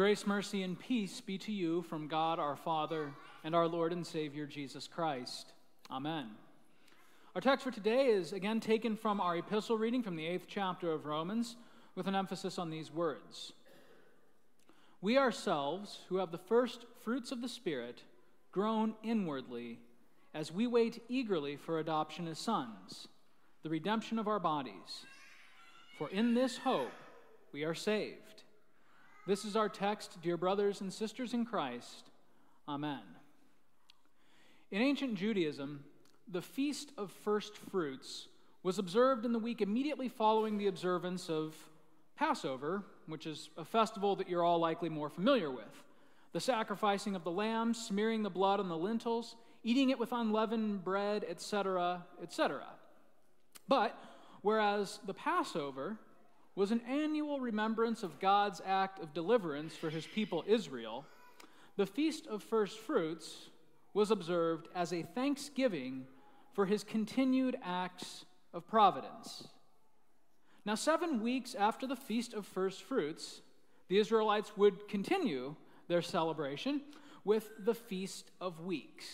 Grace, mercy, and peace be to you from God our Father and our Lord and Savior Jesus Christ. Amen. Our text for today is again taken from our epistle reading from the eighth chapter of Romans, with an emphasis on these words. We ourselves, who have the first fruits of the Spirit, groan inwardly as we wait eagerly for adoption as sons, the redemption of our bodies. For in this hope we are saved. This is our text, dear brothers and sisters in Christ. Amen. In ancient Judaism, the Feast of First Fruits was observed in the week immediately following the observance of Passover, which is a festival that you're all likely more familiar with. The sacrificing of the lamb, smearing the blood on the lintels, eating it with unleavened bread, etc., etc. But whereas the Passover was an annual remembrance of God's act of deliverance for his people Israel, the Feast of First Fruits was observed as a thanksgiving for his continued acts of providence. Now, seven weeks after the Feast of First Fruits, the Israelites would continue their celebration with the Feast of Weeks,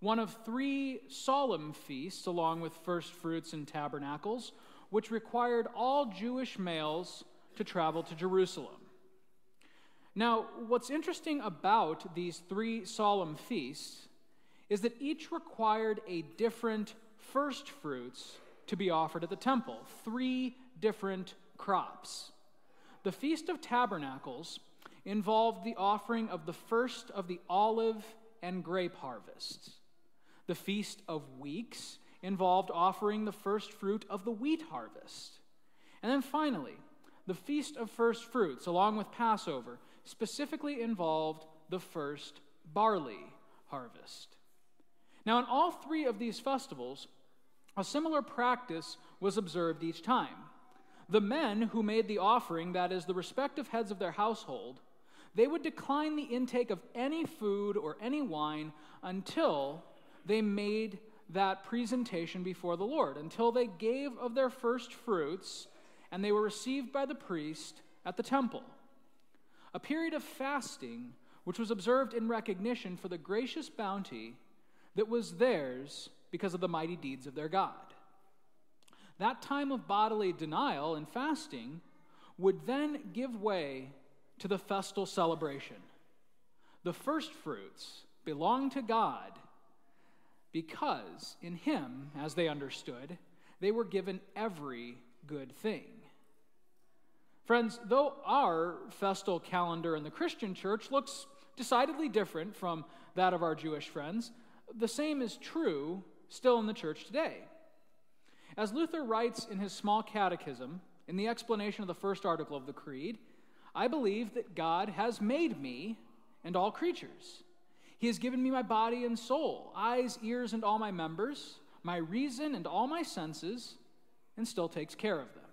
one of three solemn feasts, along with first fruits and tabernacles, which required all Jewish males to travel to Jerusalem. Now, what's interesting about these three solemn feasts is that each required a different first fruits to be offered at the temple, three different crops. The Feast of Tabernacles involved the offering of the first of the olive and grape harvests. The Feast of Weeks involved offering the first fruit of the wheat harvest. And then finally, the Feast of First Fruits, along with Passover, specifically involved the first barley harvest. Now, in all three of these festivals, a similar practice was observed each time. The men who made the offering, that is, the respective heads of their household, they would decline the intake of any food or any wine until they made that presentation before the Lord until they gave of their first fruits and they were received by the priest at the temple. A period of fasting which was observed in recognition for the gracious bounty that was theirs because of the mighty deeds of their God. That time of bodily denial and fasting would then give way to the festal celebration. The first fruits belong to God because in him, as they understood, they were given every good thing. Friends, though our festal calendar in the Christian church looks decidedly different from that of our Jewish friends, the same is true still in the church today. As Luther writes in his small catechism, in the explanation of the first article of the Creed, I believe that God has made me and all creatures he has given me my body and soul, eyes, ears, and all my members, my reason and all my senses, and still takes care of them.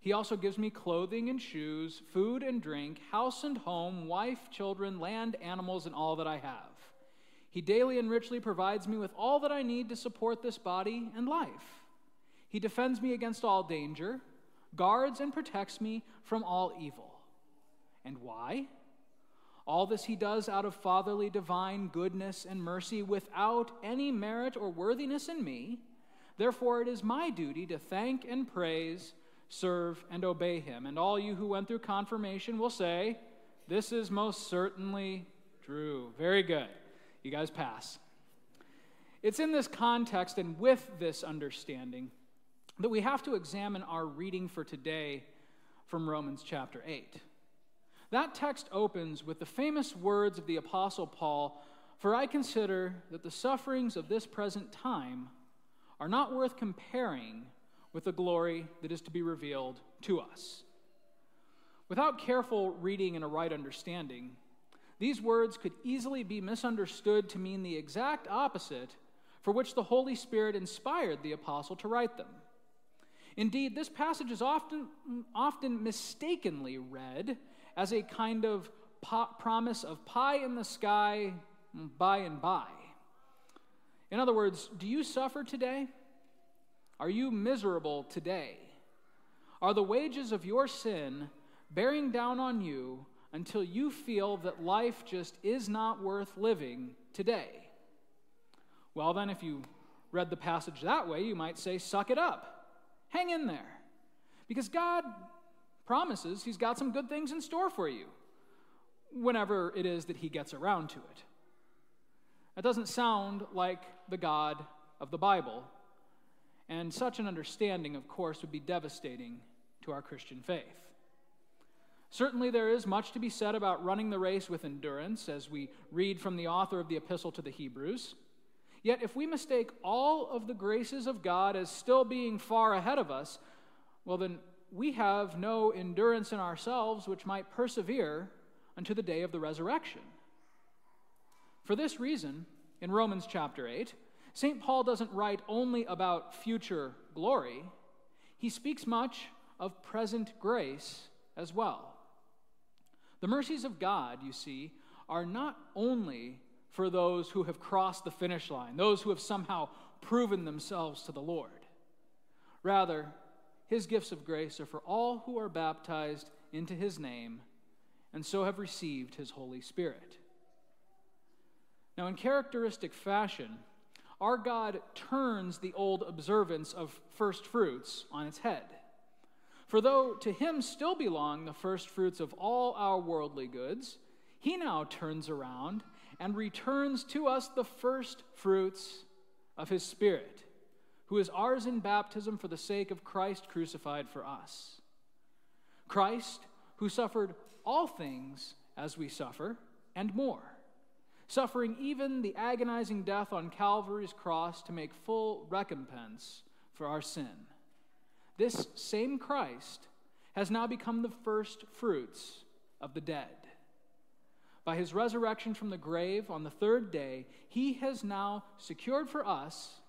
He also gives me clothing and shoes, food and drink, house and home, wife, children, land, animals, and all that I have. He daily and richly provides me with all that I need to support this body and life. He defends me against all danger, guards and protects me from all evil. And why? All this he does out of fatherly divine goodness and mercy without any merit or worthiness in me. Therefore, it is my duty to thank and praise, serve, and obey him. And all you who went through confirmation will say, This is most certainly true. Very good. You guys pass. It's in this context and with this understanding that we have to examine our reading for today from Romans chapter 8. That text opens with the famous words of the Apostle Paul For I consider that the sufferings of this present time are not worth comparing with the glory that is to be revealed to us. Without careful reading and a right understanding, these words could easily be misunderstood to mean the exact opposite for which the Holy Spirit inspired the apostle to write them. Indeed, this passage is often, often mistakenly read as a kind of promise of pie in the sky by and by. In other words, do you suffer today? Are you miserable today? Are the wages of your sin bearing down on you until you feel that life just is not worth living today. Well, then, if you read the passage that way, you might say, suck it up. Hang in there. Because God promises He's got some good things in store for you whenever it is that He gets around to it. That doesn't sound like the God of the Bible, and such an understanding, of course, would be devastating to our Christian faith. Certainly, there is much to be said about running the race with endurance, as we read from the author of the Epistle to the Hebrews. Yet, if we mistake all of the graces of God as still being far ahead of us, well, then we have no endurance in ourselves which might persevere unto the day of the resurrection. For this reason, in Romans chapter 8, St. Paul doesn't write only about future glory, he speaks much of present grace as well. The mercies of God, you see, are not only for those who have crossed the finish line, those who have somehow proven themselves to the Lord. Rather, his gifts of grace are for all who are baptized into his name and so have received his Holy Spirit. Now, in characteristic fashion, our God turns the old observance of first fruits on its head. For though to him still belong the first fruits of all our worldly goods, he now turns around and returns to us the first fruits of his Spirit, who is ours in baptism for the sake of Christ crucified for us. Christ, who suffered all things as we suffer, and more suffering even the agonizing death on Calvary's cross to make full recompense for our sin. This same Christ has now become the first fruits of the dead. By his resurrection from the grave on the third day, he has now secured for us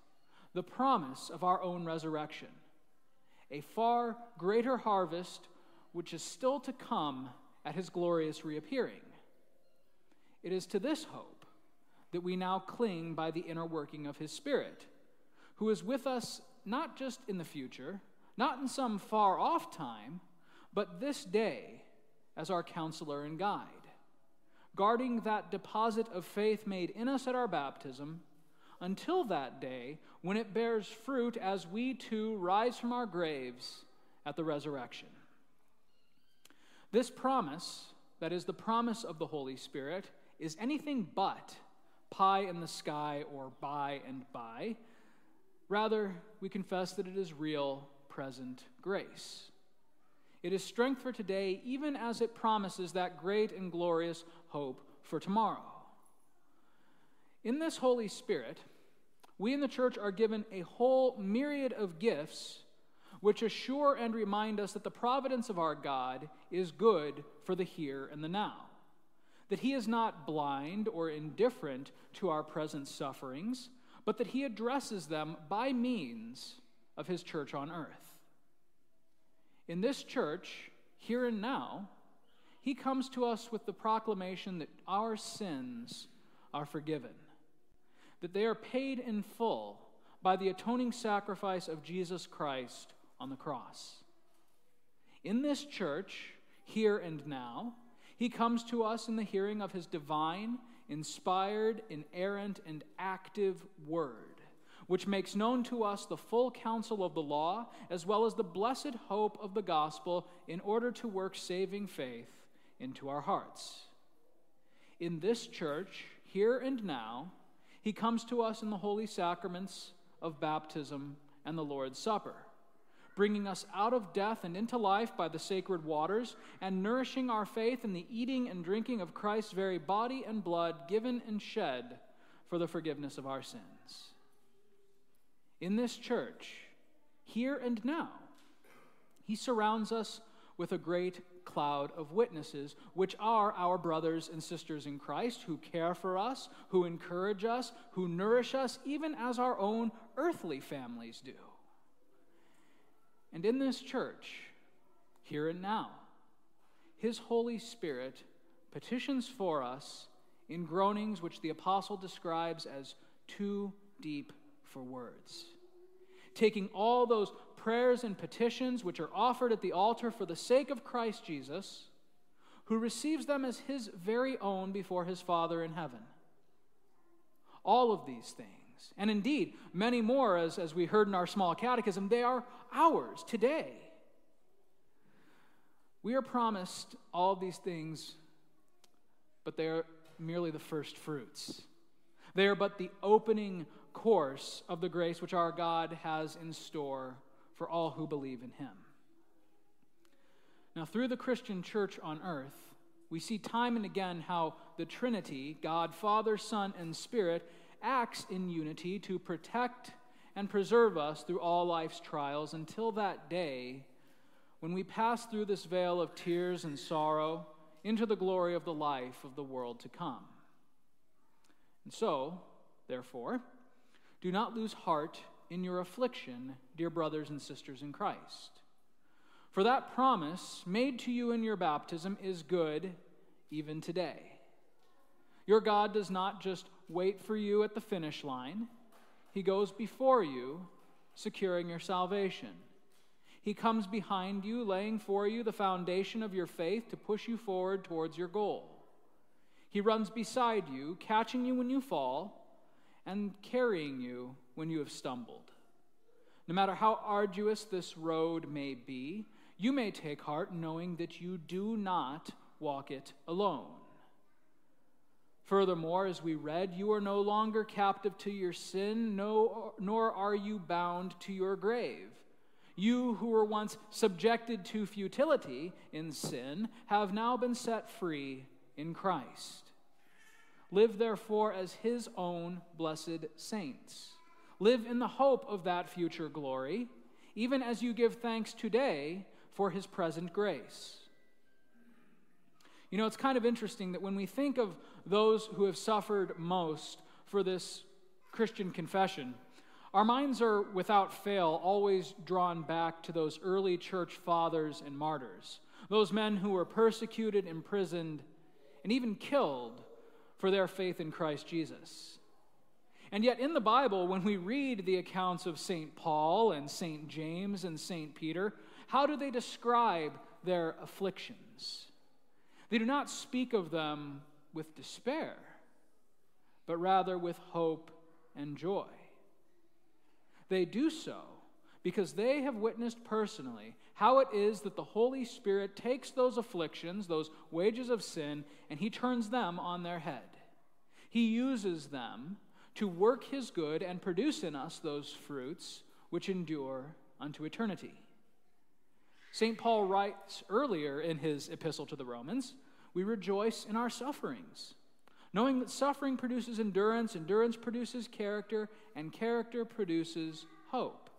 the promise of our own resurrection, a far greater harvest which is still to come at his glorious reappearing. It is to this hope that we now cling by the inner working of His Spirit, who is with us not just in the future, not in some far off time, but this day as our counselor and guide, guarding that deposit of faith made in us at our baptism until that day when it bears fruit as we too rise from our graves at the resurrection. This promise, that is the promise of the Holy Spirit, is anything but pie in the sky or by and by. Rather, we confess that it is real, present grace. It is strength for today, even as it promises that great and glorious hope for tomorrow. In this Holy Spirit, we in the church are given a whole myriad of gifts which assure and remind us that the providence of our God is good for the here and the now that he is not blind or indifferent to our present sufferings, but that he addresses them by means of his church on earth. In this church, here and now, he comes to us with the proclamation that our sins are forgiven, that they are paid in full by the atoning sacrifice of Jesus Christ on the cross. In this church, here and now, he comes to us in the hearing of his divine, inspired, inerrant, and active word, which makes known to us the full counsel of the law, as well as the blessed hope of the gospel, in order to work saving faith into our hearts. In this church, here and now, he comes to us in the holy sacraments of baptism and the Lord's Supper bringing us out of death and into life by the sacred waters, and nourishing our faith in the eating and drinking of Christ's very body and blood given and shed for the forgiveness of our sins. In this church, here and now, he surrounds us with a great cloud of witnesses, which are our brothers and sisters in Christ who care for us, who encourage us, who nourish us, even as our own earthly families do. And in this church, here and now, His Holy Spirit petitions for us in groanings which the apostle describes as too deep for words. Taking all those prayers and petitions which are offered at the altar for the sake of Christ Jesus, who receives them as his very own before his Father in heaven. All of these things, and indeed many more, as, as we heard in our small catechism, they are ours today. We are promised all these things, but they are merely the first fruits. They are but the opening course of the grace which our God has in store for all who believe in him. Now, through the Christian church on earth, we see time and again how the Trinity, God, Father, Son, and Spirit, acts in unity to protect and preserve us through all life's trials until that day when we pass through this vale of tears and sorrow into the glory of the life of the world to come. And so, therefore, do not lose heart in your affliction, dear brothers and sisters in Christ. For that promise made to you in your baptism is good even today. Your God does not just wait for you at the finish line, He goes before you, securing your salvation. He comes behind you, laying for you the foundation of your faith to push you forward towards your goal. He runs beside you, catching you when you fall, and carrying you when you have stumbled. No matter how arduous this road may be, you may take heart knowing that you do not walk it alone. Furthermore, as we read, you are no longer captive to your sin, no, nor are you bound to your grave. You who were once subjected to futility in sin have now been set free in Christ. Live therefore as his own blessed saints. Live in the hope of that future glory, even as you give thanks today for his present grace. You know, it's kind of interesting that when we think of those who have suffered most for this Christian confession, our minds are, without fail, always drawn back to those early church fathers and martyrs, those men who were persecuted, imprisoned, and even killed for their faith in Christ Jesus. And yet, in the Bible, when we read the accounts of St. Paul and St. James and St. Peter, how do they describe their afflictions? They do not speak of them with despair, but rather with hope and joy. They do so because they have witnessed personally how it is that the Holy Spirit takes those afflictions, those wages of sin, and He turns them on their head. He uses them to work His good and produce in us those fruits which endure unto eternity. St. Paul writes earlier in his epistle to the Romans, We rejoice in our sufferings, knowing that suffering produces endurance, endurance produces character, and character produces hope.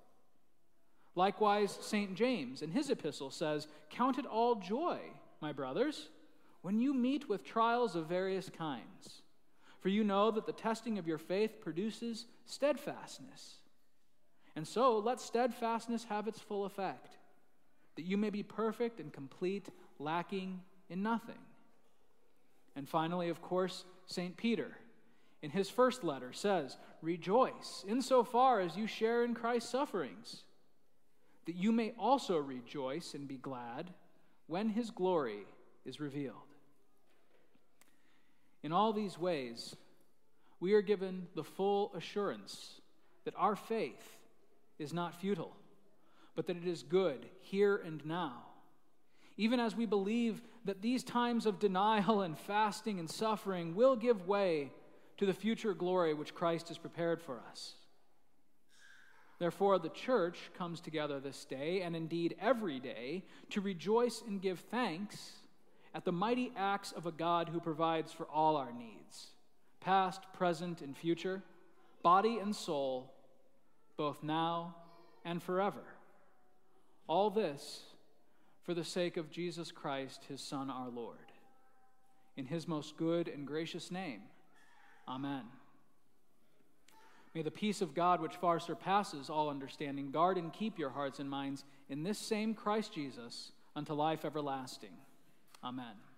Likewise, St. James in his epistle says, Count it all joy, my brothers, when you meet with trials of various kinds. For you know that the testing of your faith produces steadfastness. And so let steadfastness have its full effect, that you may be perfect and complete, lacking in nothing. And finally, of course, St. Peter in his first letter says, Rejoice insofar as you share in Christ's sufferings, that you may also rejoice and be glad when his glory is revealed. In all these ways, we are given the full assurance that our faith is not futile, but that it is good here and now. Even as we believe that these times of denial and fasting and suffering will give way to the future glory which Christ has prepared for us. Therefore, the church comes together this day, and indeed every day, to rejoice and give thanks at the mighty acts of a God who provides for all our needs, past, present, and future, body and soul, both now and forever. All this for the sake of Jesus Christ, his Son, our Lord. In his most good and gracious name, Amen. May the peace of God, which far surpasses all understanding, guard and keep your hearts and minds in this same Christ Jesus unto life everlasting. Amen.